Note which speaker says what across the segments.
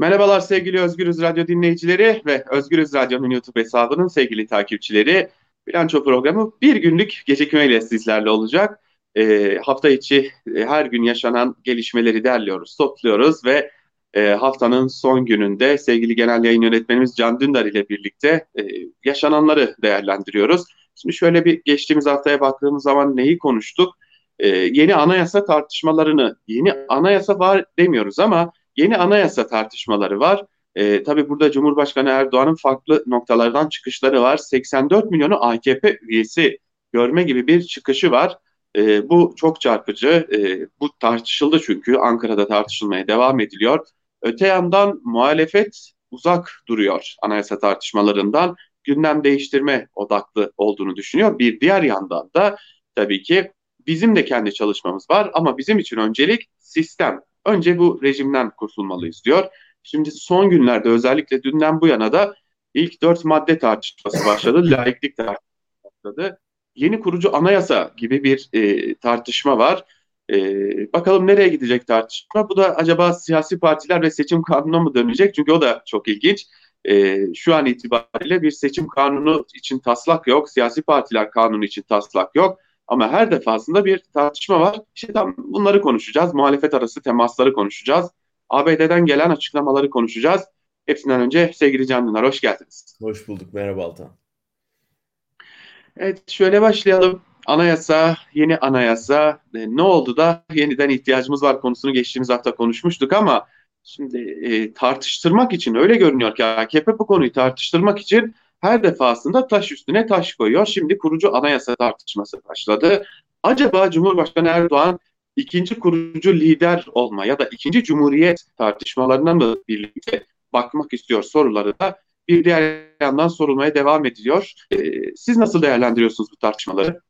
Speaker 1: Merhabalar sevgili Özgürüz Radyo dinleyicileri ve Özgürüz Radyo'nun YouTube hesabının sevgili takipçileri. Bilanço programı bir günlük gecikmeyle sizlerle olacak. E, hafta içi e, her gün yaşanan gelişmeleri derliyoruz, topluyoruz ve e, haftanın son gününde sevgili genel yayın yönetmenimiz Can Dündar ile birlikte e, yaşananları değerlendiriyoruz. Şimdi şöyle bir geçtiğimiz haftaya baktığımız zaman neyi konuştuk? E, yeni anayasa tartışmalarını, yeni anayasa var demiyoruz ama yeni anayasa tartışmaları var. E, tabii burada Cumhurbaşkanı Erdoğan'ın farklı noktalardan çıkışları var. 84 milyonu AKP üyesi görme gibi bir çıkışı var. E, bu çok çarpıcı. E, bu tartışıldı çünkü Ankara'da tartışılmaya devam ediliyor. Öte yandan muhalefet uzak duruyor anayasa tartışmalarından. Gündem değiştirme odaklı olduğunu düşünüyor. Bir diğer yandan da tabii ki bizim de kendi çalışmamız var ama bizim için öncelik sistem. Önce bu rejimden kurtulmalıyız diyor. Şimdi son günlerde özellikle dünden bu yana da ilk dört madde tartışması başladı. Laiklik tartışması başladı. Yeni kurucu anayasa gibi bir e, tartışma var. E, bakalım nereye gidecek tartışma? Bu da acaba siyasi partiler ve seçim kanununa mı dönecek? Çünkü o da çok ilginç. E, şu an itibariyle bir seçim kanunu için taslak yok. Siyasi partiler kanunu için taslak yok. Ama her defasında bir tartışma var. İşte tam bunları konuşacağız. Muhalefet arası temasları konuşacağız. ABD'den gelen açıklamaları konuşacağız. Hepsinden önce sevgili Can Dünar hoş geldiniz.
Speaker 2: Hoş bulduk. Merhaba Altan.
Speaker 1: Evet şöyle başlayalım. Anayasa, yeni anayasa e, ne oldu da yeniden ihtiyacımız var konusunu geçtiğimiz hafta konuşmuştuk ama şimdi e, tartıştırmak için öyle görünüyor ki AKP bu konuyu tartıştırmak için her defasında taş üstüne taş koyuyor. Şimdi kurucu anayasa tartışması başladı. Acaba Cumhurbaşkanı Erdoğan ikinci kurucu lider olma ya da ikinci cumhuriyet tartışmalarına mı birlikte bakmak istiyor soruları da bir diğer yandan sorulmaya devam ediliyor. Ee, siz nasıl değerlendiriyorsunuz bu tartışmaları?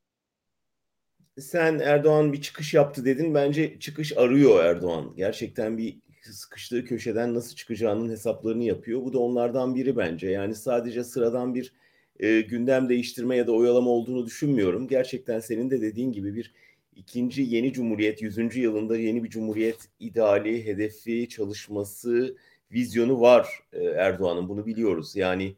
Speaker 2: Sen Erdoğan bir çıkış yaptı dedin. Bence çıkış arıyor Erdoğan. Gerçekten bir sıkıştığı köşeden nasıl çıkacağının hesaplarını yapıyor. Bu da onlardan biri bence. Yani sadece sıradan bir e, gündem değiştirme ya da oyalama olduğunu düşünmüyorum. Gerçekten senin de dediğin gibi bir ikinci yeni cumhuriyet, 100. yılında yeni bir cumhuriyet ideali, hedefi, çalışması, vizyonu var e, Erdoğan'ın. Bunu biliyoruz. Yani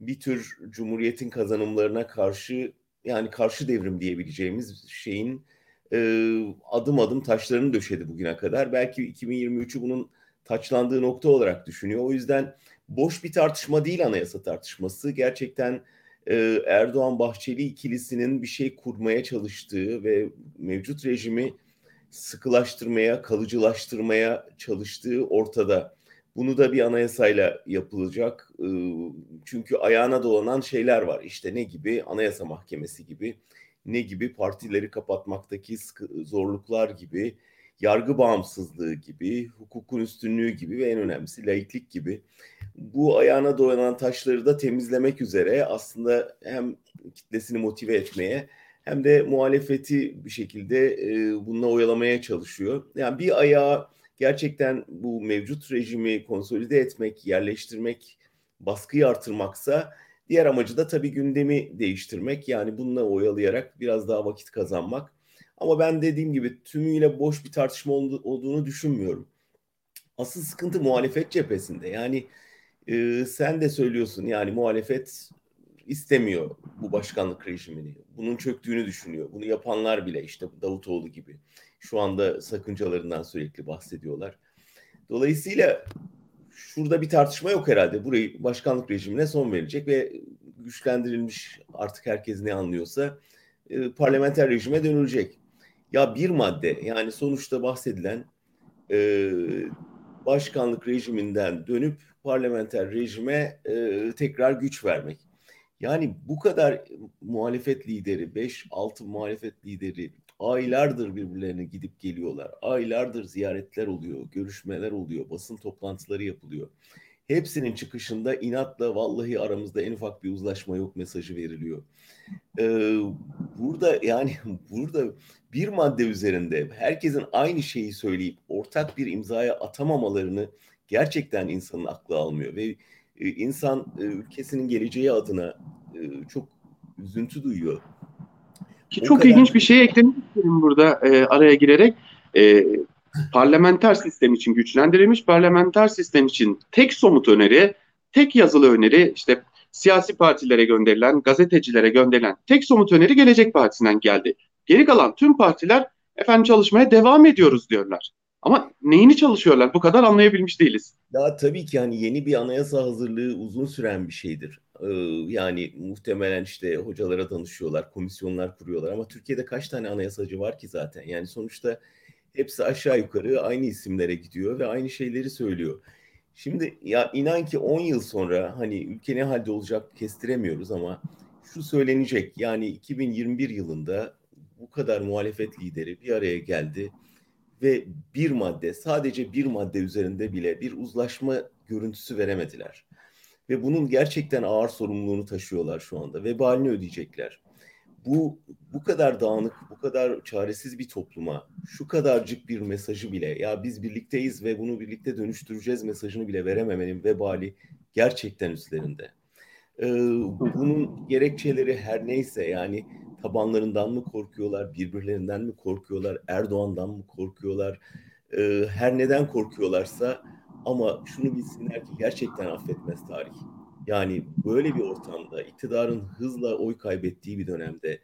Speaker 2: bir tür cumhuriyetin kazanımlarına karşı yani karşı devrim diyebileceğimiz şeyin e, adım adım taşlarını döşedi bugüne kadar. Belki 2023'ü bunun taçlandığı nokta olarak düşünüyor. O yüzden boş bir tartışma değil anayasa tartışması. Gerçekten e, Erdoğan-Bahçeli ikilisinin bir şey kurmaya çalıştığı ve mevcut rejimi sıkılaştırmaya, kalıcılaştırmaya çalıştığı ortada. Bunu da bir anayasayla yapılacak. E, çünkü ayağına dolanan şeyler var. İşte ne gibi? Anayasa Mahkemesi gibi, ne gibi? Partileri kapatmaktaki zorluklar gibi, yargı bağımsızlığı gibi, hukukun üstünlüğü gibi ve en önemlisi laiklik gibi bu ayağına doyanan taşları da temizlemek üzere aslında hem kitlesini motive etmeye hem de muhalefeti bir şekilde e, bununla oyalamaya çalışıyor. Yani bir ayağı gerçekten bu mevcut rejimi konsolide etmek, yerleştirmek, baskıyı artırmaksa diğer amacı da tabii gündemi değiştirmek. Yani bununla oyalayarak biraz daha vakit kazanmak. Ama ben dediğim gibi tümüyle boş bir tartışma olduğunu düşünmüyorum. Asıl sıkıntı muhalefet cephesinde. Yani e, sen de söylüyorsun yani muhalefet istemiyor bu başkanlık rejimini. Bunun çöktüğünü düşünüyor. Bunu yapanlar bile işte Davutoğlu gibi. Şu anda sakıncalarından sürekli bahsediyorlar. Dolayısıyla şurada bir tartışma yok herhalde. Burayı başkanlık rejimine son verecek ve güçlendirilmiş artık herkes ne anlıyorsa e, parlamenter rejime dönülecek. Ya bir madde yani sonuçta bahsedilen e, başkanlık rejiminden dönüp parlamenter rejime e, tekrar güç vermek. Yani bu kadar muhalefet lideri, 5-6 muhalefet lideri aylardır birbirlerine gidip geliyorlar. Aylardır ziyaretler oluyor, görüşmeler oluyor, basın toplantıları yapılıyor. Hepsinin çıkışında inatla vallahi aramızda en ufak bir uzlaşma yok mesajı veriliyor. Ee, burada yani burada bir madde üzerinde herkesin aynı şeyi söyleyip ortak bir imzaya atamamalarını gerçekten insanın aklı almıyor ve e, insan e, ülkesinin geleceği adına e, çok üzüntü duyuyor.
Speaker 1: Ki çok kadar... ilginç bir şey eklemek istedim burada e, araya girerek. E, parlamenter sistem için güçlendirilmiş parlamenter sistem için tek somut öneri, tek yazılı öneri işte siyasi partilere gönderilen, gazetecilere gönderilen tek somut öneri Gelecek Partisi'nden geldi. Geri kalan tüm partiler efendim çalışmaya devam ediyoruz diyorlar. Ama neyini çalışıyorlar? Bu kadar anlayabilmiş değiliz.
Speaker 2: Daha tabii ki yani yeni bir anayasa hazırlığı uzun süren bir şeydir. Yani muhtemelen işte hocalara danışıyorlar, komisyonlar kuruyorlar ama Türkiye'de kaç tane anayasacı var ki zaten? Yani sonuçta hepsi aşağı yukarı aynı isimlere gidiyor ve aynı şeyleri söylüyor. Şimdi ya inan ki 10 yıl sonra hani ülke ne halde olacak kestiremiyoruz ama şu söylenecek yani 2021 yılında bu kadar muhalefet lideri bir araya geldi ve bir madde sadece bir madde üzerinde bile bir uzlaşma görüntüsü veremediler. Ve bunun gerçekten ağır sorumluluğunu taşıyorlar şu anda. Vebalini ödeyecekler. Bu bu kadar dağınık, bu kadar çaresiz bir topluma şu kadarcık bir mesajı bile ya biz birlikteyiz ve bunu birlikte dönüştüreceğiz mesajını bile verememenin vebali gerçekten üstlerinde. Ee, bunun gerekçeleri her neyse yani tabanlarından mı korkuyorlar, birbirlerinden mi korkuyorlar, Erdoğan'dan mı korkuyorlar, ee, her neden korkuyorlarsa ama şunu bilsinler ki gerçekten affetmez tarih. Yani böyle bir ortamda iktidarın hızla oy kaybettiği bir dönemde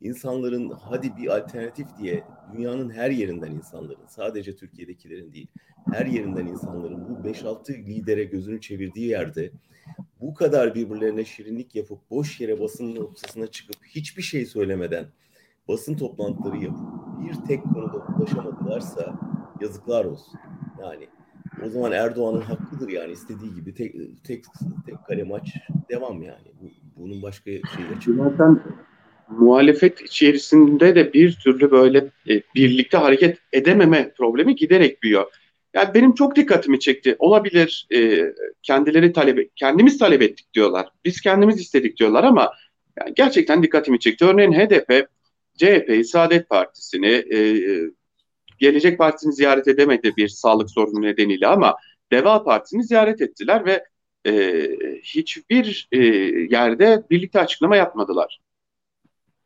Speaker 2: insanların hadi bir alternatif diye dünyanın her yerinden insanların sadece Türkiye'dekilerin değil her yerinden insanların bu 5-6 lidere gözünü çevirdiği yerde bu kadar birbirlerine şirinlik yapıp boş yere basının ortasına çıkıp hiçbir şey söylemeden basın toplantıları yapıp bir tek konuda ulaşamadılarsa yazıklar olsun. Yani o zaman Erdoğan'ın hakkıdır yani istediği gibi tek tek, tek kale maç devam yani. Bunun başka şeyi
Speaker 1: Zaten muhalefet içerisinde de bir türlü böyle e, birlikte hareket edememe problemi giderek büyüyor. Yani benim çok dikkatimi çekti. Olabilir e, kendileri talep kendimiz talep ettik diyorlar. Biz kendimiz istedik diyorlar ama yani gerçekten dikkatimi çekti. Örneğin HDP, CHP'yi, Saadet Partisi'ni, e, Gelecek Partisi'ni ziyaret edemedi bir sağlık sorunu nedeniyle ama Deva Partisi'ni ziyaret ettiler ve e, hiçbir e, yerde birlikte açıklama yapmadılar.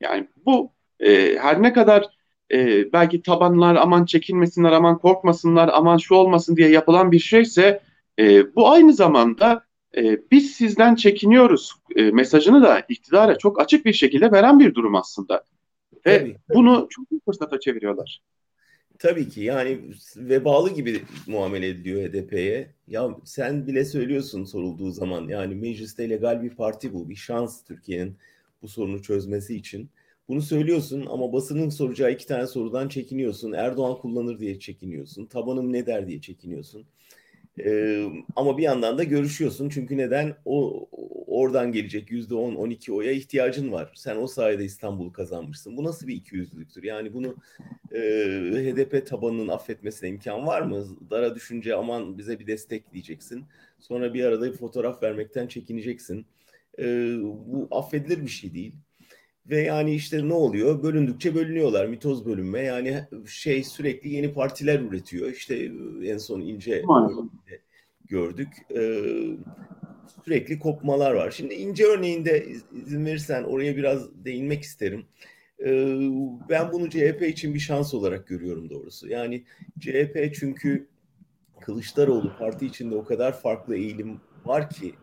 Speaker 1: Yani bu e, her ne kadar e, belki tabanlar aman çekinmesinler, aman korkmasınlar, aman şu olmasın diye yapılan bir şeyse e, bu aynı zamanda e, biz sizden çekiniyoruz e, mesajını da iktidara çok açık bir şekilde veren bir durum aslında. Ve tabii, tabii. bunu çok bir fırsata çeviriyorlar.
Speaker 2: Tabii ki yani vebalı gibi muamele ediliyor HDP'ye. Ya sen bile söylüyorsun sorulduğu zaman yani mecliste legal bir parti bu. Bir şans Türkiye'nin bu sorunu çözmesi için. Bunu söylüyorsun ama basının soracağı iki tane sorudan çekiniyorsun. Erdoğan kullanır diye çekiniyorsun. Tabanım ne der diye çekiniyorsun. Ee, ama bir yandan da görüşüyorsun. Çünkü neden? O oradan gelecek yüzde on, on iki oya ihtiyacın var. Sen o sayede İstanbul'u kazanmışsın. Bu nasıl bir ikiyüzlülüktür? Yani bunu e, HDP tabanının affetmesine imkan var mı? Dara düşünce aman bize bir destek diyeceksin. Sonra bir arada bir fotoğraf vermekten çekineceksin. E, bu affedilir bir şey değil. Ve yani işte ne oluyor? Bölündükçe bölünüyorlar. Mitoz bölünme. Yani şey sürekli yeni partiler üretiyor. İşte en son ince gördük. Ee, sürekli kopmalar var. Şimdi ince örneğinde izin verirsen oraya biraz değinmek isterim. Ee, ben bunu CHP için bir şans olarak görüyorum doğrusu. Yani CHP çünkü Kılıçdaroğlu parti içinde o kadar farklı eğilim var ki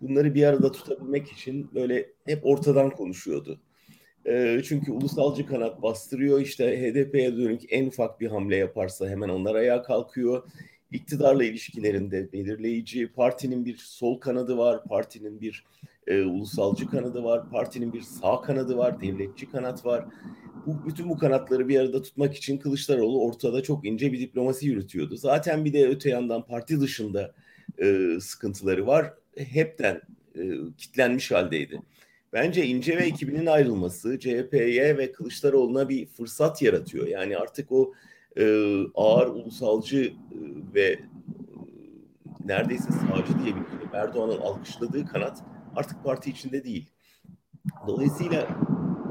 Speaker 2: bunları bir arada tutabilmek için böyle hep ortadan konuşuyordu. E, çünkü ulusalcı kanat bastırıyor. İşte HDP'ye dönük en ufak bir hamle yaparsa hemen onlar ayağa kalkıyor. İktidarla ilişkilerinde belirleyici. Partinin bir sol kanadı var, partinin bir e, ulusalcı kanadı var, partinin bir sağ kanadı var, devletçi kanat var. Bu bütün bu kanatları bir arada tutmak için Kılıçdaroğlu ortada çok ince bir diplomasi yürütüyordu. Zaten bir de öte yandan parti dışında e, sıkıntıları var. Hepten e, kitlenmiş haldeydi. Bence İnce ve ekibinin ayrılması CHP'ye ve Kılıçdaroğlu'na bir fırsat yaratıyor. Yani artık o e, ağır ulusalcı e, ve e, neredeyse sağcı diyebilirim Erdoğan'ın alkışladığı kanat artık parti içinde değil. Dolayısıyla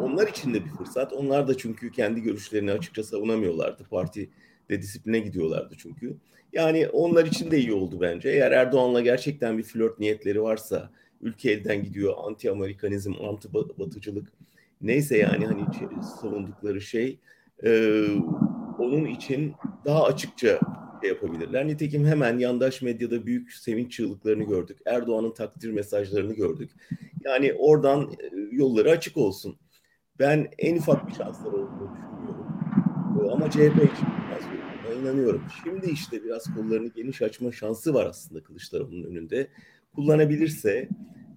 Speaker 2: onlar için de bir fırsat. Onlar da çünkü kendi görüşlerini açıkça savunamıyorlardı. Parti de disipline gidiyorlardı çünkü. Yani onlar için de iyi oldu bence. Eğer Erdoğan'la gerçekten bir flört niyetleri varsa ülke elden gidiyor. Anti Amerikanizm, anti batıcılık neyse yani hani savundukları şey e, onun için daha açıkça şey yapabilirler. Nitekim hemen yandaş medyada büyük sevinç çığlıklarını gördük. Erdoğan'ın takdir mesajlarını gördük. Yani oradan e, yolları açık olsun. Ben en ufak bir şansları olduğunu düşünmüyorum. E, ama CHP için biraz inanıyorum. Şimdi işte biraz kollarını geniş açma şansı var aslında Kılıçdaroğlu'nun önünde. Kullanabilirse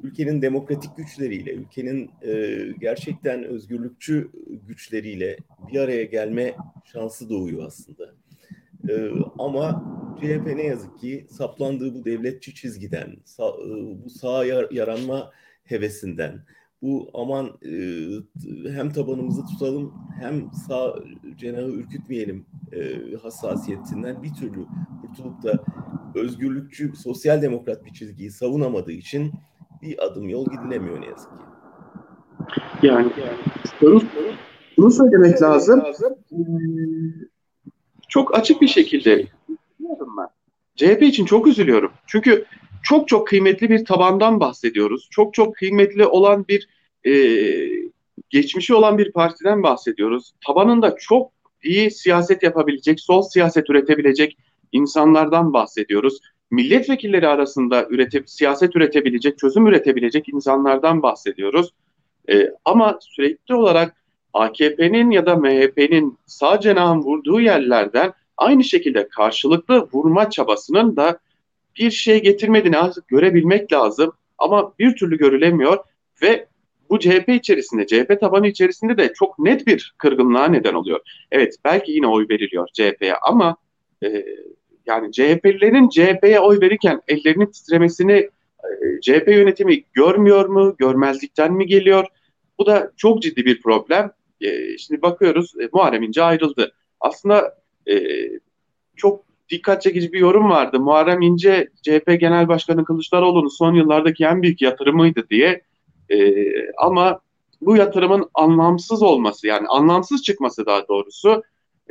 Speaker 2: ülkenin demokratik güçleriyle, ülkenin e, gerçekten özgürlükçü güçleriyle bir araya gelme şansı doğuyor aslında. E, ama CHP ne yazık ki saplandığı bu devletçi çizgiden, sa, e, bu sağa yar, yaranma hevesinden, bu aman e, hem tabanımızı tutalım hem sağ cenahı ürkütmeyelim e, hassasiyetinden bir türlü kurtulup da özgürlükçü, sosyal demokrat bir çizgiyi savunamadığı için bir adım yol gidilemiyor ne yazık ki.
Speaker 1: Yani, bunu, bunu söylemek lazım. Çok açık bir şekilde ben. CHP için çok üzülüyorum. Çünkü çok çok kıymetli bir tabandan bahsediyoruz. Çok çok kıymetli olan bir e, geçmişi olan bir partiden bahsediyoruz. Tabanında çok iyi siyaset yapabilecek, sol siyaset üretebilecek insanlardan bahsediyoruz. Milletvekilleri arasında ürete, siyaset üretebilecek, çözüm üretebilecek insanlardan bahsediyoruz. E, ama sürekli olarak AKP'nin ya da MHP'nin sağ cenahın vurduğu yerlerden aynı şekilde karşılıklı vurma çabasının da bir şey getirmediğini artık görebilmek lazım. Ama bir türlü görülemiyor ve bu CHP içerisinde, CHP tabanı içerisinde de çok net bir kırgınlığa neden oluyor. Evet belki yine oy veriliyor CHP'ye ama e, yani CHP'lilerin CHP'ye oy verirken ellerinin titremesini e, CHP yönetimi görmüyor mu, görmezlikten mi geliyor? Bu da çok ciddi bir problem. E, şimdi bakıyoruz e, Muharrem İnce ayrıldı. Aslında e, çok dikkat çekici bir yorum vardı. Muharrem İnce CHP Genel Başkanı Kılıçdaroğlu'nun son yıllardaki en büyük yatırımıydı diye. E, ama bu yatırımın anlamsız olması yani anlamsız çıkması daha doğrusu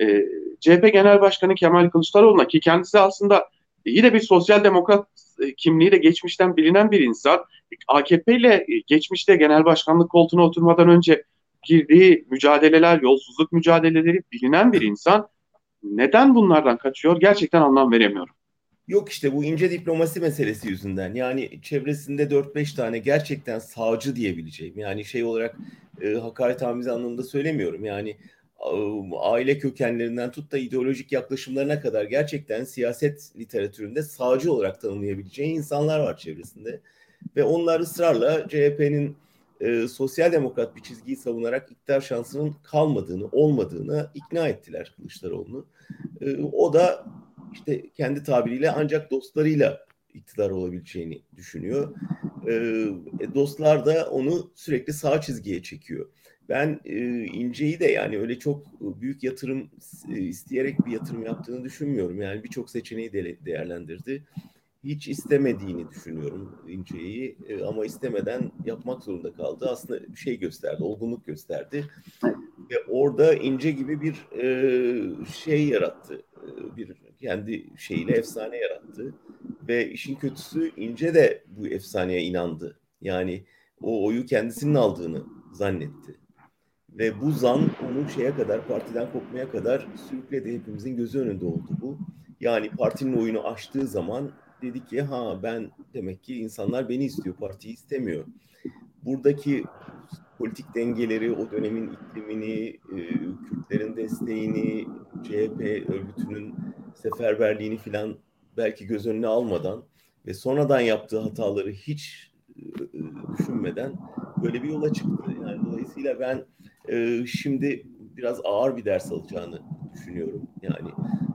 Speaker 1: e, CHP Genel Başkanı Kemal Kılıçdaroğlu'na ki kendisi aslında iyi de bir sosyal demokrat e, kimliğiyle geçmişten bilinen bir insan. AKP ile geçmişte genel başkanlık koltuğuna oturmadan önce girdiği mücadeleler, yolsuzluk mücadeleleri bilinen bir insan. Neden bunlardan kaçıyor? Gerçekten anlam veremiyorum.
Speaker 2: Yok işte bu ince diplomasi meselesi yüzünden. Yani çevresinde 4-5 tane gerçekten sağcı diyebileceğim. Yani şey olarak e, hakaret amiz anlamında söylemiyorum. Yani aile kökenlerinden tut da ideolojik yaklaşımlarına kadar gerçekten siyaset literatüründe sağcı olarak tanımlayabileceği insanlar var çevresinde. Ve onlar ısrarla CHP'nin e, sosyal demokrat bir çizgiyi savunarak iktidar şansının kalmadığını, olmadığını ikna ettiler Kılıçdaroğlu'nu. E, o da işte kendi tabiriyle ancak dostlarıyla iktidar olabileceğini düşünüyor. E, e dostlar da onu sürekli sağ çizgiye çekiyor. Ben e, İnce'yi de yani öyle çok büyük yatırım e, isteyerek bir yatırım yaptığını düşünmüyorum. Yani birçok seçeneği de değerlendirdi. Hiç istemediğini düşünüyorum İnce'yi e, ama istemeden yapmak zorunda kaldı. Aslında bir şey gösterdi, olgunluk gösterdi. Ve orada İnce gibi bir e, şey yarattı. E, bir kendi şeyiyle efsane yarattı. Ve işin kötüsü İnce de bu efsaneye inandı. Yani o oyu kendisinin aldığını zannetti. Ve bu zan onu şeye kadar, partiden kopmaya kadar sürükledi. Hepimizin gözü önünde oldu bu. Yani partinin oyunu açtığı zaman dedi ki ha ben demek ki insanlar beni istiyor, partiyi istemiyor. Buradaki politik dengeleri, o dönemin iklimini, e, Kürtlerin desteğini, CHP örgütünün seferberliğini filan belki göz önüne almadan ve sonradan yaptığı hataları hiç e, düşünmeden böyle bir yola çıktı. Yani dolayısıyla ben e, şimdi biraz ağır bir ders alacağını düşünüyorum. Yani e,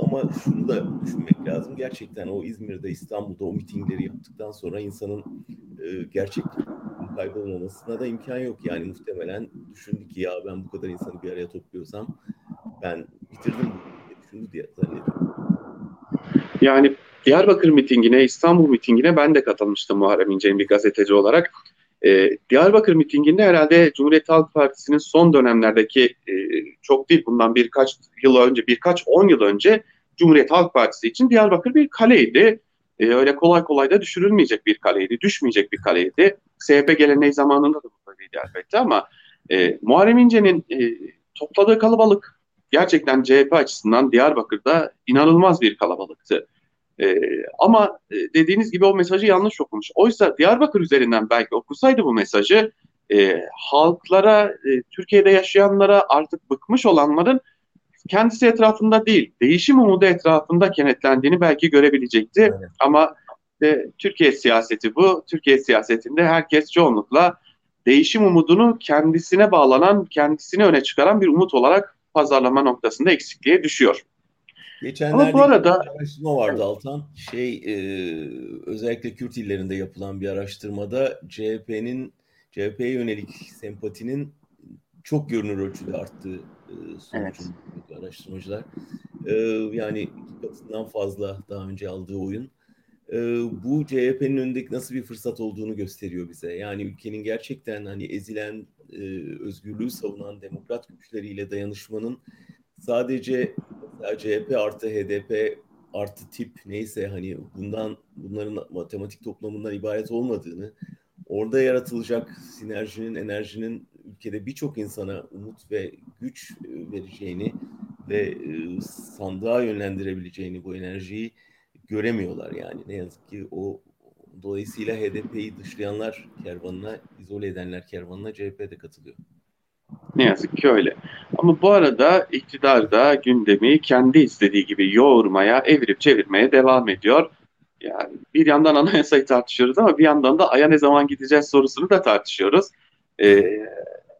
Speaker 2: ama şunu da düşünmek lazım. Gerçekten o İzmir'de, İstanbul'da o mitingleri yaptıktan sonra insanın e, gerçekten kaybolmamasına da imkan yok. Yani muhtemelen düşündü ki ya ben bu kadar insanı bir araya topluyorsam ben bitirdim diye düşündü diye zannediyorum.
Speaker 1: Yani Diyarbakır mitingine, İstanbul mitingine ben de katılmıştım Muharrem İnce'nin bir gazeteci olarak. E, Diyarbakır mitinginde herhalde Cumhuriyet Halk Partisi'nin son dönemlerdeki e, çok değil bundan birkaç yıl önce, birkaç on yıl önce Cumhuriyet Halk Partisi için Diyarbakır bir kaleydi. E, öyle kolay kolay da düşürülmeyecek bir kaleydi, düşmeyecek bir kaleydi. CHP geleneği zamanında da bu böyleydi elbette ama e, Muharrem İnce'nin e, topladığı kalabalık gerçekten CHP açısından Diyarbakır'da inanılmaz bir kalabalıktı. E, ama dediğiniz gibi o mesajı yanlış okumuş. Oysa Diyarbakır üzerinden belki okusaydı bu mesajı e, halklara, e, Türkiye'de yaşayanlara artık bıkmış olanların kendisi etrafında değil, değişim umudu etrafında kenetlendiğini belki görebilecekti. Evet. Ama e, Türkiye siyaseti bu. Türkiye siyasetinde herkes çoğunlukla değişim umudunu kendisine bağlanan, kendisini öne çıkaran bir umut olarak pazarlama noktasında eksikliğe düşüyor.
Speaker 2: Geçenlerde Ama bu arada araştırma vardı Altan. Şey e, özellikle Kürt illerinde yapılan bir araştırmada CHP'nin CHP'ye yönelik sempatinin çok görünür ölçüde arttığı e, evet. araştırmacılar. E, yani katından fazla daha önce aldığı oyun. E, bu CHP'nin önündeki nasıl bir fırsat olduğunu gösteriyor bize. Yani ülkenin gerçekten hani ezilen, e, özgürlüğü savunan demokrat güçleriyle dayanışmanın sadece CHP artı HDP artı tip neyse hani bundan bunların matematik toplamından ibaret olmadığını orada yaratılacak sinerjinin, enerjinin ülkede birçok insana umut ve güç e, vereceğini ve e, sandığa yönlendirebileceğini bu enerjiyi göremiyorlar yani. Ne yazık ki o dolayısıyla HDP'yi dışlayanlar kervanına, izole edenler kervanına CHP'de katılıyor.
Speaker 1: Ne yazık ki öyle. Ama bu arada iktidar da gündemi kendi istediği gibi yoğurmaya, evirip çevirmeye devam ediyor. Yani bir yandan anayasayı tartışıyoruz ama bir yandan da Ay'a ne zaman gideceğiz sorusunu da tartışıyoruz. Ee,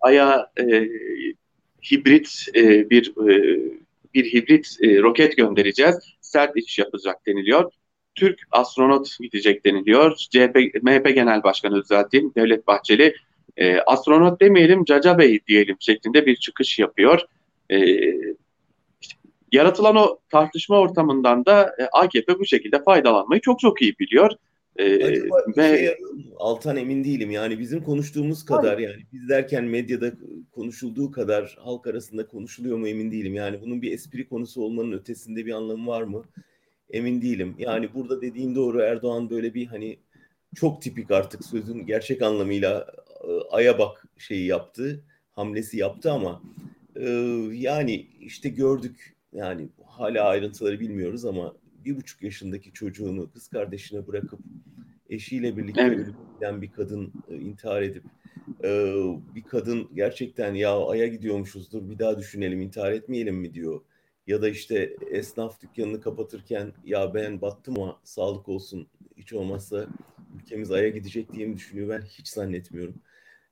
Speaker 1: Ay'a e, hibrit e, bir e, bir hibrit e, roket göndereceğiz. Sert iş yapacak deniliyor. Türk astronot gidecek deniliyor. CHP, MHP Genel Başkanı düzelteyim Devlet Bahçeli e, astronot demeyelim Caca Bey diyelim şeklinde bir çıkış yapıyor. E, yaratılan o tartışma ortamından da e, AKP bu şekilde faydalanmayı çok çok iyi biliyor.
Speaker 2: Ee, Acaba ve şey, Altan emin değilim yani bizim konuştuğumuz kadar Hayır. yani biz derken medyada konuşulduğu kadar halk arasında konuşuluyor mu emin değilim. Yani bunun bir espri konusu olmanın ötesinde bir anlamı var mı? Emin değilim. Yani burada dediğin doğru Erdoğan böyle bir hani çok tipik artık sözün gerçek anlamıyla e, aya bak şeyi yaptı, hamlesi yaptı ama e, yani işte gördük yani hala ayrıntıları bilmiyoruz ama bir buçuk yaşındaki çocuğunu kız kardeşine bırakıp eşiyle birlikte evet. giden bir kadın e, intihar edip e, bir kadın gerçekten ya aya gidiyormuşuzdur bir daha düşünelim intihar etmeyelim mi diyor. Ya da işte esnaf dükkanını kapatırken ya ben battım ama sağlık olsun hiç olmazsa ülkemiz aya gidecek diye mi düşünüyor ben hiç zannetmiyorum.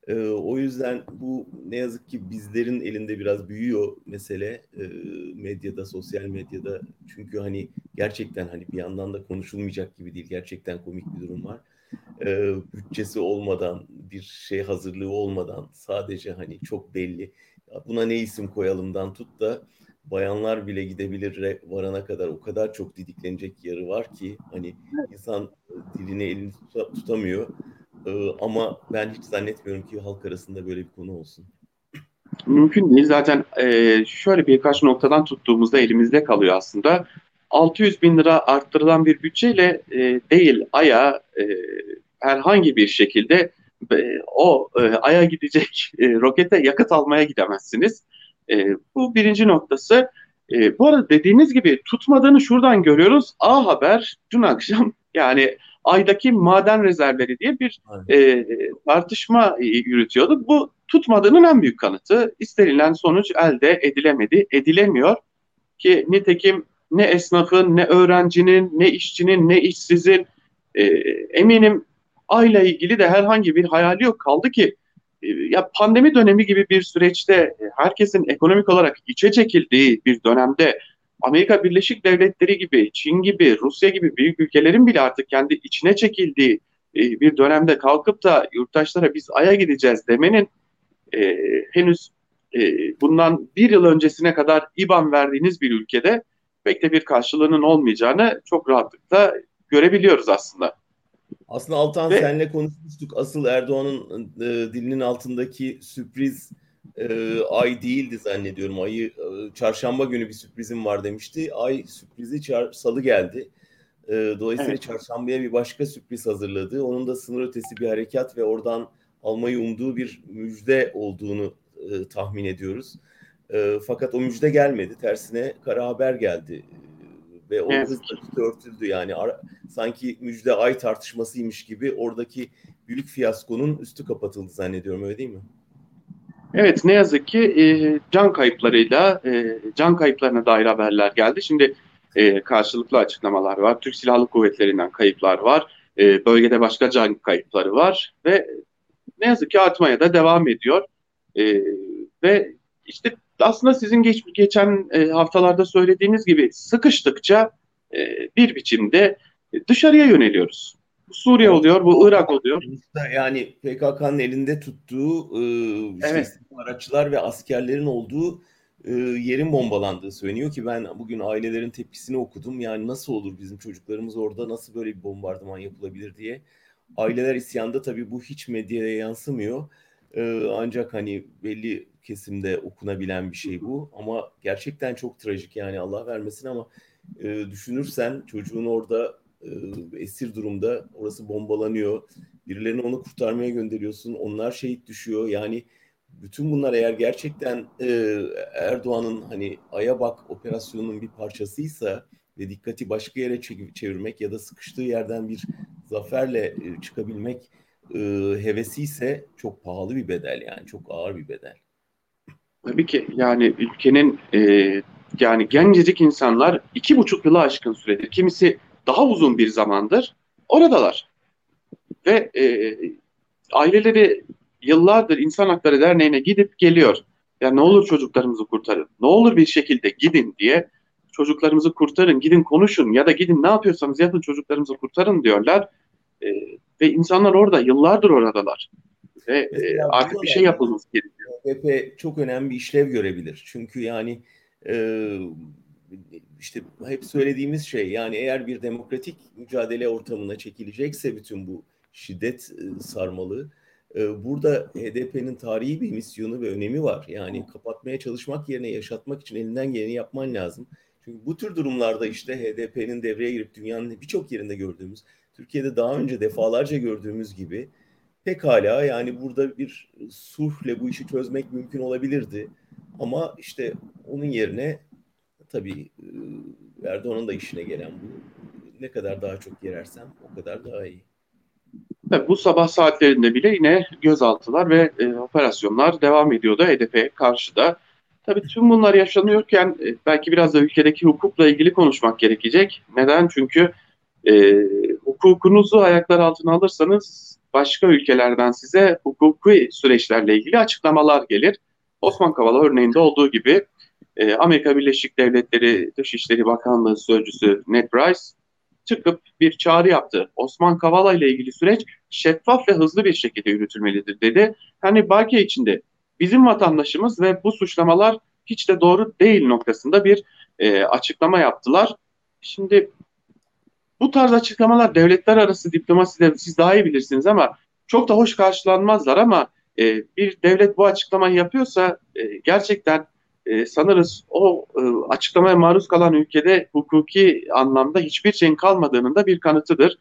Speaker 2: E, o yüzden bu ne yazık ki bizlerin elinde biraz büyüyor mesele e, medyada, sosyal medyada. Çünkü hani gerçekten hani bir yandan da konuşulmayacak gibi değil. Gerçekten komik bir durum var. E, bütçesi olmadan, bir şey hazırlığı olmadan sadece hani çok belli. Buna ne isim koyalımdan tut da bayanlar bile gidebilir varana kadar o kadar çok didiklenecek yarı var ki hani insan dilini elini tutamıyor. Ee, ama ben hiç zannetmiyorum ki halk arasında böyle bir konu olsun.
Speaker 1: Mümkün değil. Zaten e, şöyle birkaç noktadan tuttuğumuzda elimizde kalıyor aslında. 600 bin lira arttırılan bir bütçeyle e, değil Ay'a e, herhangi bir şekilde e, o e, Ay'a gidecek e, rokete yakıt almaya gidemezsiniz. E, bu birinci noktası. E, bu arada dediğiniz gibi tutmadığını şuradan görüyoruz. A Haber dün akşam yani aydaki maden rezervleri diye bir e, tartışma yürütüyordu. Bu tutmadığının en büyük kanıtı. İstenilen sonuç elde edilemedi, edilemiyor ki nitekim ne esnafın, ne öğrencinin, ne işçinin, ne işsizin e, eminim ayla ilgili de herhangi bir hayali yok. Kaldı ki e, ya pandemi dönemi gibi bir süreçte herkesin ekonomik olarak içe çekildiği bir dönemde Amerika Birleşik Devletleri gibi, Çin gibi, Rusya gibi büyük ülkelerin bile artık kendi içine çekildiği e, bir dönemde kalkıp da yurttaşlara biz Ay'a gideceğiz demenin e, henüz e, bundan bir yıl öncesine kadar IBAN verdiğiniz bir ülkede pek de bir karşılığının olmayacağını çok rahatlıkla görebiliyoruz aslında.
Speaker 2: Aslında Altan Ve, senle konuşmuştuk. Asıl Erdoğan'ın e, dilinin altındaki sürpriz e, ay değildi zannediyorum. Ayı e, çarşamba günü bir sürprizim var demişti. Ay sürprizi çar, salı geldi. E, dolayısıyla evet. çarşambaya bir başka sürpriz hazırladı. Onun da sınır ötesi bir harekat ve oradan almayı umduğu bir müjde olduğunu e, tahmin ediyoruz. E, fakat o müjde gelmedi. Tersine kara haber geldi. Ve o evet. hızla örtüldü. Yani ara, sanki müjde ay tartışmasıymış gibi oradaki büyük fiyaskonun üstü kapatıldı zannediyorum öyle değil mi?
Speaker 1: Evet ne yazık ki e, can kayıplarıyla e, can kayıplarına dair haberler geldi. Şimdi e, karşılıklı açıklamalar var. Türk Silahlı Kuvvetleri'nden kayıplar var. E, bölgede başka can kayıpları var ve ne yazık ki artmaya da devam ediyor. E, ve işte aslında sizin geç, geçen e, haftalarda söylediğiniz gibi sıkıştıkça e, bir biçimde dışarıya yöneliyoruz. Suriye oluyor, bu Irak oluyor.
Speaker 2: Yani PKK'nın elinde tuttuğu e, işte evet. araçlar ve askerlerin olduğu e, yerin bombalandığı söyleniyor ki ben bugün ailelerin tepkisini okudum. Yani nasıl olur bizim çocuklarımız orada nasıl böyle bir bombardıman yapılabilir diye. Aileler isyanda tabii bu hiç medyaya yansımıyor. E, ancak hani belli kesimde okunabilen bir şey bu. Ama gerçekten çok trajik yani Allah vermesin ama e, düşünürsen çocuğun orada esir durumda orası bombalanıyor. Birilerini onu kurtarmaya gönderiyorsun. Onlar şehit düşüyor. Yani bütün bunlar eğer gerçekten e, Erdoğan'ın hani Ay'a bak operasyonunun bir parçasıysa ve dikkati başka yere çevirmek ya da sıkıştığı yerden bir zaferle e, çıkabilmek e, hevesi ise çok pahalı bir bedel yani çok ağır bir bedel.
Speaker 1: Tabii ki yani ülkenin e, yani gencecik insanlar iki buçuk yıla aşkın süredir kimisi daha uzun bir zamandır oradalar ve e, aileleri yıllardır İnsan Hakları Derneği'ne gidip geliyor. Ya ne olur çocuklarımızı kurtarın. Ne olur bir şekilde gidin diye çocuklarımızı kurtarın, gidin konuşun ya da gidin ne yapıyorsanız yapın çocuklarımızı kurtarın diyorlar. E, ve insanlar orada, yıllardır oradalar. Ve e, artık bir şey yapılması gerekiyor.
Speaker 2: HDP çok önemli bir işlev görebilir. Çünkü yani e, işte hep söylediğimiz şey yani eğer bir demokratik mücadele ortamına çekilecekse bütün bu şiddet e, sarmalı ee, burada HDP'nin tarihi bir misyonu ve önemi var. Yani kapatmaya çalışmak yerine yaşatmak için elinden geleni yapman lazım. Çünkü bu tür durumlarda işte HDP'nin devreye girip dünyanın birçok yerinde gördüğümüz, Türkiye'de daha önce defalarca gördüğümüz gibi pekala yani burada bir sulhle bu işi çözmek mümkün olabilirdi. Ama işte onun yerine tabii Erdoğan'ın da işine gelen bu. Ne kadar daha çok yerersem o kadar daha iyi.
Speaker 1: Bu sabah saatlerinde bile yine gözaltılar ve e, operasyonlar devam ediyordu HDP'ye karşı da. Tabii tüm bunlar yaşanıyorken e, belki biraz da ülkedeki hukukla ilgili konuşmak gerekecek. Neden? Çünkü e, hukukunuzu ayaklar altına alırsanız başka ülkelerden size hukuki süreçlerle ilgili açıklamalar gelir. Osman Kavala örneğinde olduğu gibi e, Amerika Birleşik Devletleri Dışişleri Bakanlığı Sözcüsü Ned Price çıkıp bir çağrı yaptı. Osman Kavala ile ilgili süreç şeffaf ve hızlı bir şekilde yürütülmelidir dedi. Hani Baki içinde bizim vatandaşımız ve bu suçlamalar hiç de doğru değil noktasında bir e, açıklama yaptılar. Şimdi bu tarz açıklamalar devletler arası diplomaside siz daha iyi bilirsiniz ama çok da hoş karşılanmazlar ama e, bir devlet bu açıklamayı yapıyorsa e, gerçekten e, sanırız o e, açıklamaya maruz kalan ülkede hukuki anlamda hiçbir şeyin kalmadığının da bir kanıtıdır.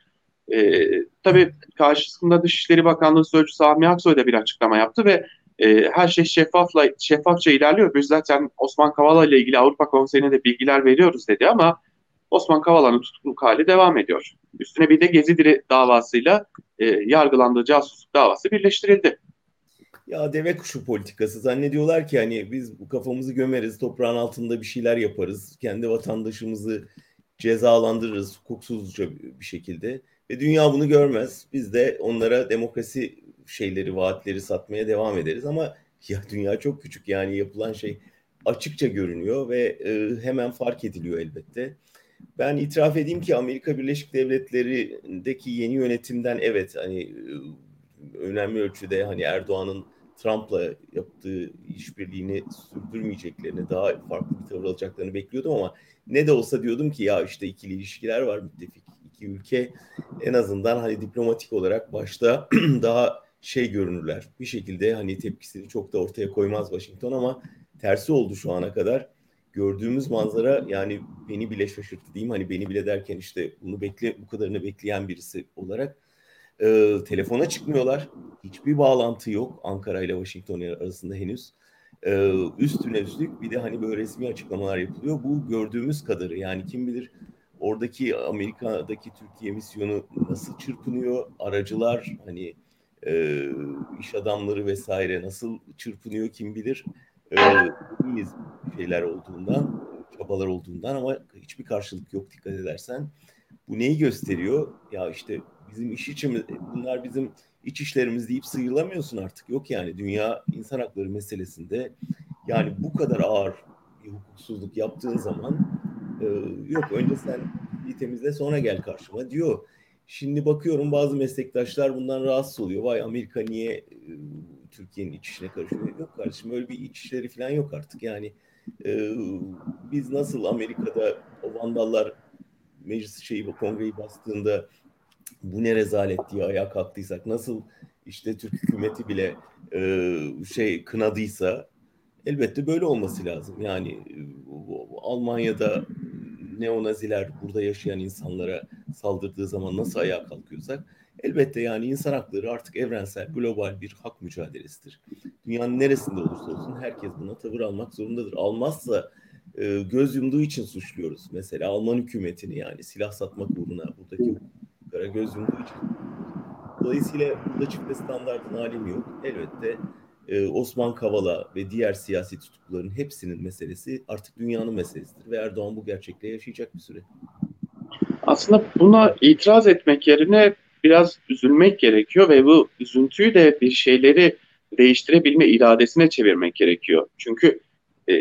Speaker 1: E, tabii karşısında Dışişleri Bakanlığı Sözcüsü Sami Aksoy da bir açıklama yaptı ve e, her şey şeffafla şeffafça ilerliyor. Biz zaten Osman Kavala ile ilgili Avrupa Konseyi'ne de bilgiler veriyoruz dedi ama Osman Kavala'nın tutukluk hali devam ediyor. Üstüne bir de Gezi davasıyla e, yargılandığı casusluk davası birleştirildi.
Speaker 2: Ya deve kuşu politikası zannediyorlar ki hani biz kafamızı gömeriz, toprağın altında bir şeyler yaparız, kendi vatandaşımızı cezalandırırız hukuksuzca bir şekilde ve dünya bunu görmez. Biz de onlara demokrasi şeyleri, vaatleri satmaya devam ederiz ama ya dünya çok küçük yani yapılan şey açıkça görünüyor ve e, hemen fark ediliyor elbette. Ben itiraf edeyim ki Amerika Birleşik Devletleri'ndeki yeni yönetimden evet hani e, önemli ölçüde hani Erdoğan'ın Trump'la yaptığı işbirliğini sürdürmeyeceklerini, daha farklı bir tavır alacaklarını bekliyordum ama ne de olsa diyordum ki ya işte ikili ilişkiler var müttefik iki ülke en azından hani diplomatik olarak başta daha şey görünürler. Bir şekilde hani tepkisini çok da ortaya koymaz Washington ama tersi oldu şu ana kadar. Gördüğümüz manzara yani beni bile şaşırttı diyeyim. Hani beni bile derken işte bunu bekle bu kadarını bekleyen birisi olarak e, telefona çıkmıyorlar. Hiçbir bağlantı yok Ankara ile Washington arasında henüz. Ee, üstüne üstlük bir de hani böyle resmi açıklamalar yapılıyor. Bu gördüğümüz kadarı yani kim bilir oradaki Amerika'daki Türkiye misyonu nasıl çırpınıyor? Aracılar hani e, iş adamları vesaire nasıl çırpınıyor kim bilir. E, şeyler olduğundan, çabalar olduğundan ama hiçbir karşılık yok dikkat edersen. Bu neyi gösteriyor? Ya işte bizim iş içimiz, bunlar bizim iç işlerimiz deyip sıyrılamıyorsun artık. Yok yani dünya insan hakları meselesinde yani bu kadar ağır bir hukuksuzluk yaptığın zaman e, yok önce sen bir temizle sonra gel karşıma diyor. Şimdi bakıyorum bazı meslektaşlar bundan rahatsız oluyor. Vay Amerika niye e, Türkiye'nin iç işine karışıyor? Yok kardeşim öyle bir iç işleri falan yok artık. Yani e, biz nasıl Amerika'da o vandallar meclis şeyi kongreyi bastığında bu ne rezalet diye ayağa kalktıysak nasıl işte Türk hükümeti bile e, şey kınadıysa elbette böyle olması lazım. Yani e, Almanya'da neonaziler burada yaşayan insanlara saldırdığı zaman nasıl ayağa kalkıyorsak elbette yani insan hakları artık evrensel, global bir hak mücadelesidir. Dünyanın neresinde olursa olsun herkes buna tavır almak zorundadır. Almazsa e, göz yumduğu için suçluyoruz. Mesela Alman hükümetini yani silah satmak uğruna buradaki hukuklara göz yumduğu için. Dolayısıyla burada çifte standartın alemi yok. Elbette e, Osman Kavala ve diğer siyasi tutukluların hepsinin meselesi artık dünyanın meselesidir ve Erdoğan bu gerçekle yaşayacak bir süre.
Speaker 1: Aslında buna itiraz etmek yerine biraz üzülmek gerekiyor ve bu üzüntüyü de bir şeyleri değiştirebilme iradesine çevirmek gerekiyor. Çünkü e,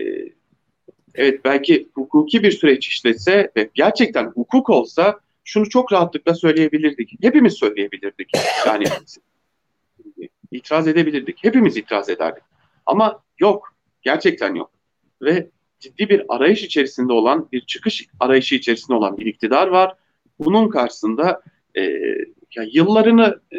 Speaker 1: evet belki hukuki bir süreç işletse ve gerçekten hukuk olsa şunu çok rahatlıkla söyleyebilirdik. Hepimiz söyleyebilirdik. Yani itiraz edebilirdik. Hepimiz itiraz ederdik. Ama yok. Gerçekten yok. Ve ciddi bir arayış içerisinde olan, bir çıkış arayışı içerisinde olan bir iktidar var. Bunun karşısında e, ya yıllarını e,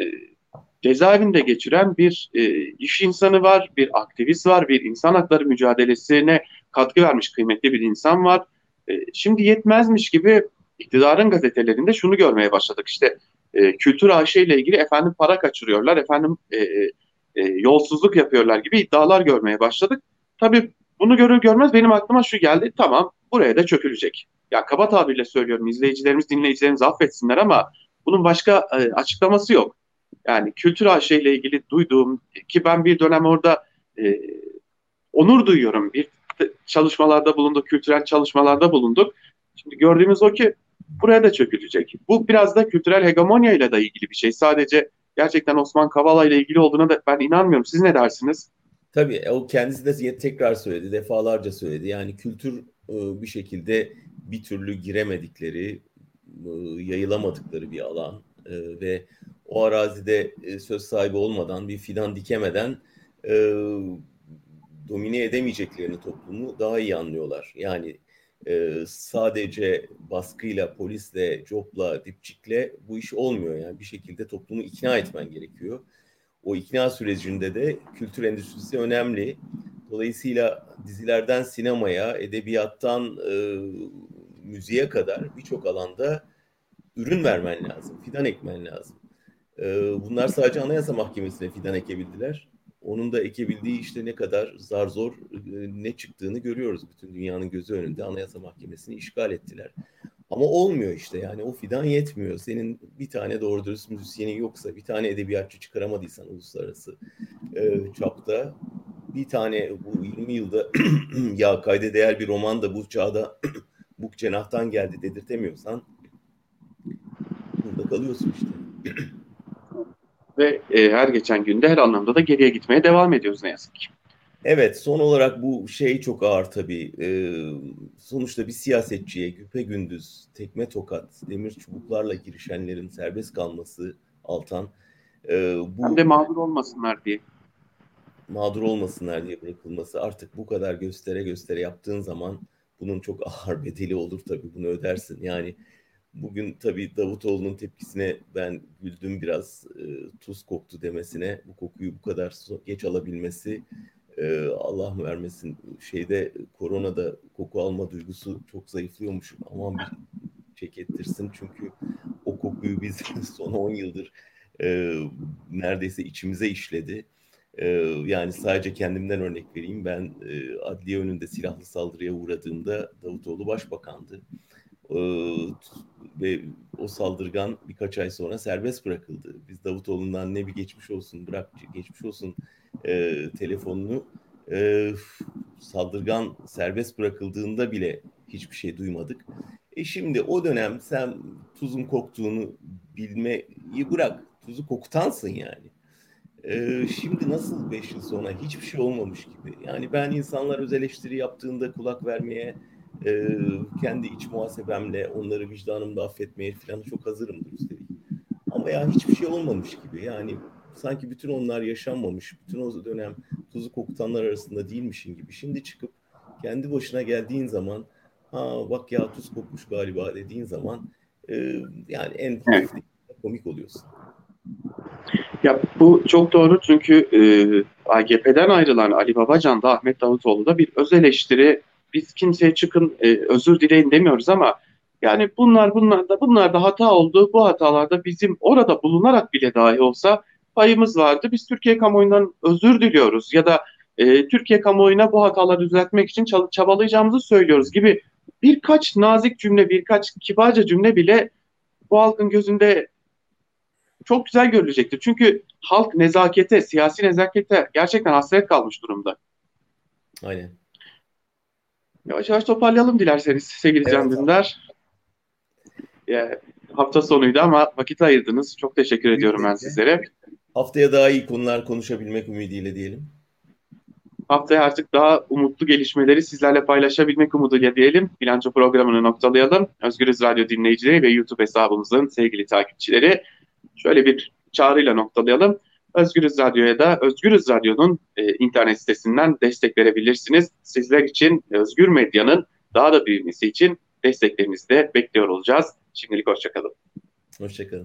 Speaker 1: cezaevinde geçiren bir e, iş insanı var, bir aktivist var, bir insan hakları mücadelesine katkı vermiş kıymetli bir insan var. E, şimdi yetmezmiş gibi iktidarın gazetelerinde şunu görmeye başladık. İşte e, kültür AŞ ile ilgili efendim para kaçırıyorlar, efendim e, e, yolsuzluk yapıyorlar gibi iddialar görmeye başladık. Tabii bunu görür görmez benim aklıma şu geldi. Tamam buraya da çökülecek. Ya kaba tabirle söylüyorum izleyicilerimiz dinleyicilerimiz affetsinler ama bunun başka e, açıklaması yok. Yani kültür AŞ ile ilgili duyduğum ki ben bir dönem orada e, onur duyuyorum. Bir çalışmalarda bulunduk, kültürel çalışmalarda bulunduk. Şimdi gördüğümüz o ki buraya da çökülecek. Bu biraz da kültürel hegemonya ile de ilgili bir şey. Sadece gerçekten Osman Kavala ile ilgili olduğuna da ben inanmıyorum. Siz ne dersiniz?
Speaker 2: Tabii o kendisi de tekrar söyledi, defalarca söyledi. Yani kültür e, bir şekilde bir türlü giremedikleri, e, yayılamadıkları bir alan e, ve o arazide söz sahibi olmadan, bir fidan dikemeden domine edemeyeceklerini toplumu daha iyi anlıyorlar. Yani e, sadece baskıyla, polisle, copla, dipçikle bu iş olmuyor. Yani bir şekilde toplumu ikna etmen gerekiyor. O ikna sürecinde de kültür endüstrisi önemli. Dolayısıyla dizilerden sinemaya, edebiyattan e, müziğe kadar birçok alanda ürün vermen lazım, fidan ekmen lazım. E, bunlar sadece Anayasa Mahkemesi'ne fidan ekebildiler onun da ekebildiği işte ne kadar zar zor ne çıktığını görüyoruz. Bütün dünyanın gözü önünde Anayasa Mahkemesi'ni işgal ettiler. Ama olmuyor işte yani o fidan yetmiyor. Senin bir tane doğru dürüst müzisyenin yoksa, bir tane edebiyatçı çıkaramadıysan uluslararası e, çapta, bir tane bu 20 yılda ya kayda değer bir roman da bu çağda bu cenahtan geldi dedirtemiyorsan burada kalıyorsun işte.
Speaker 1: ve e, her geçen günde her anlamda da geriye gitmeye devam ediyoruz ne yazık ki.
Speaker 2: Evet son olarak bu şey çok ağır tabii. Ee, sonuçta bir siyasetçiye güpe gündüz tekme tokat, demir çubuklarla girişenlerin serbest kalması Altan.
Speaker 1: E, bu Hem de mağdur olmasınlar diye.
Speaker 2: Mağdur olmasınlar diye bırakılması artık bu kadar göstere göstere yaptığın zaman bunun çok ağır bedeli olur tabii bunu ödersin. Yani Bugün tabii Davutoğlu'nun tepkisine ben güldüm biraz. E, tuz koktu demesine. Bu kokuyu bu kadar geç alabilmesi e, Allah vermesin. Şeyde koronada koku alma duygusu çok zayıflıyormuş. Aman bir çek ettirsin. Çünkü o kokuyu biz son 10 yıldır e, neredeyse içimize işledi. Ee, yani sadece kendimden örnek vereyim. Ben e, adliye önünde silahlı saldırıya uğradığımda Davutoğlu başbakandı. Ee, ve o saldırgan birkaç ay sonra serbest bırakıldı. Biz Davutoğlu'ndan ne bir geçmiş olsun bırak geçmiş olsun e, telefonunu e, saldırgan serbest bırakıldığında bile hiçbir şey duymadık. E şimdi o dönem sen tuzun koktuğunu bilmeyi bırak. Tuzu kokutansın yani. E, şimdi nasıl beş yıl sonra hiçbir şey olmamış gibi. Yani ben insanlar öz eleştiri yaptığında kulak vermeye, e, kendi iç muhasebemle onları vicdanımda affetmeye falan çok hazırımdır üstelik. Ama ya hiçbir şey olmamış gibi. Yani sanki bütün onlar yaşanmamış, bütün o dönem tuzu kokutanlar arasında değilmişin gibi. Şimdi çıkıp kendi başına geldiğin zaman ha bak ya tuz kokmuş galiba dediğin zaman e, yani en evet. komik oluyorsun.
Speaker 1: Ya bu çok doğru çünkü e, AGP'den ayrılan Ali Babacan da Ahmet Davutoğlu da bir öz eleştiri biz kimseye çıkın e, özür dileyin demiyoruz ama yani bunlar bunlar da bunlar da hata oldu. Bu hatalarda bizim orada bulunarak bile dahi olsa payımız vardı. Biz Türkiye kamuoyundan özür diliyoruz ya da e, Türkiye kamuoyuna bu hataları düzeltmek için çabalayacağımızı söylüyoruz gibi birkaç nazik cümle, birkaç kibarca cümle bile bu halkın gözünde çok güzel görülecektir. Çünkü halk nezakete, siyasi nezakete gerçekten hasret kalmış durumda.
Speaker 2: Aynen.
Speaker 1: Yavaş yavaş toparlayalım dilerseniz sevgili evet, Can Dündar. Ya, hafta sonuydu ama vakit ayırdınız. Çok teşekkür Büyük ediyorum ben sizlere.
Speaker 2: Haftaya daha iyi konular konuşabilmek ümidiyle diyelim.
Speaker 1: Haftaya artık daha umutlu gelişmeleri sizlerle paylaşabilmek umuduyla diyelim. Bilanço programını noktalayalım. Özgürüz Radyo dinleyicileri ve YouTube hesabımızın sevgili takipçileri. Şöyle bir çağrıyla noktalayalım. Özgürüz Radyo'ya da Özgürüz Radyo'nun e, internet sitesinden destek verebilirsiniz. Sizler için Özgür Medya'nın daha da büyümesi için desteklerinizi de bekliyor olacağız. Şimdilik hoşçakalın.
Speaker 2: Hoşçakalın.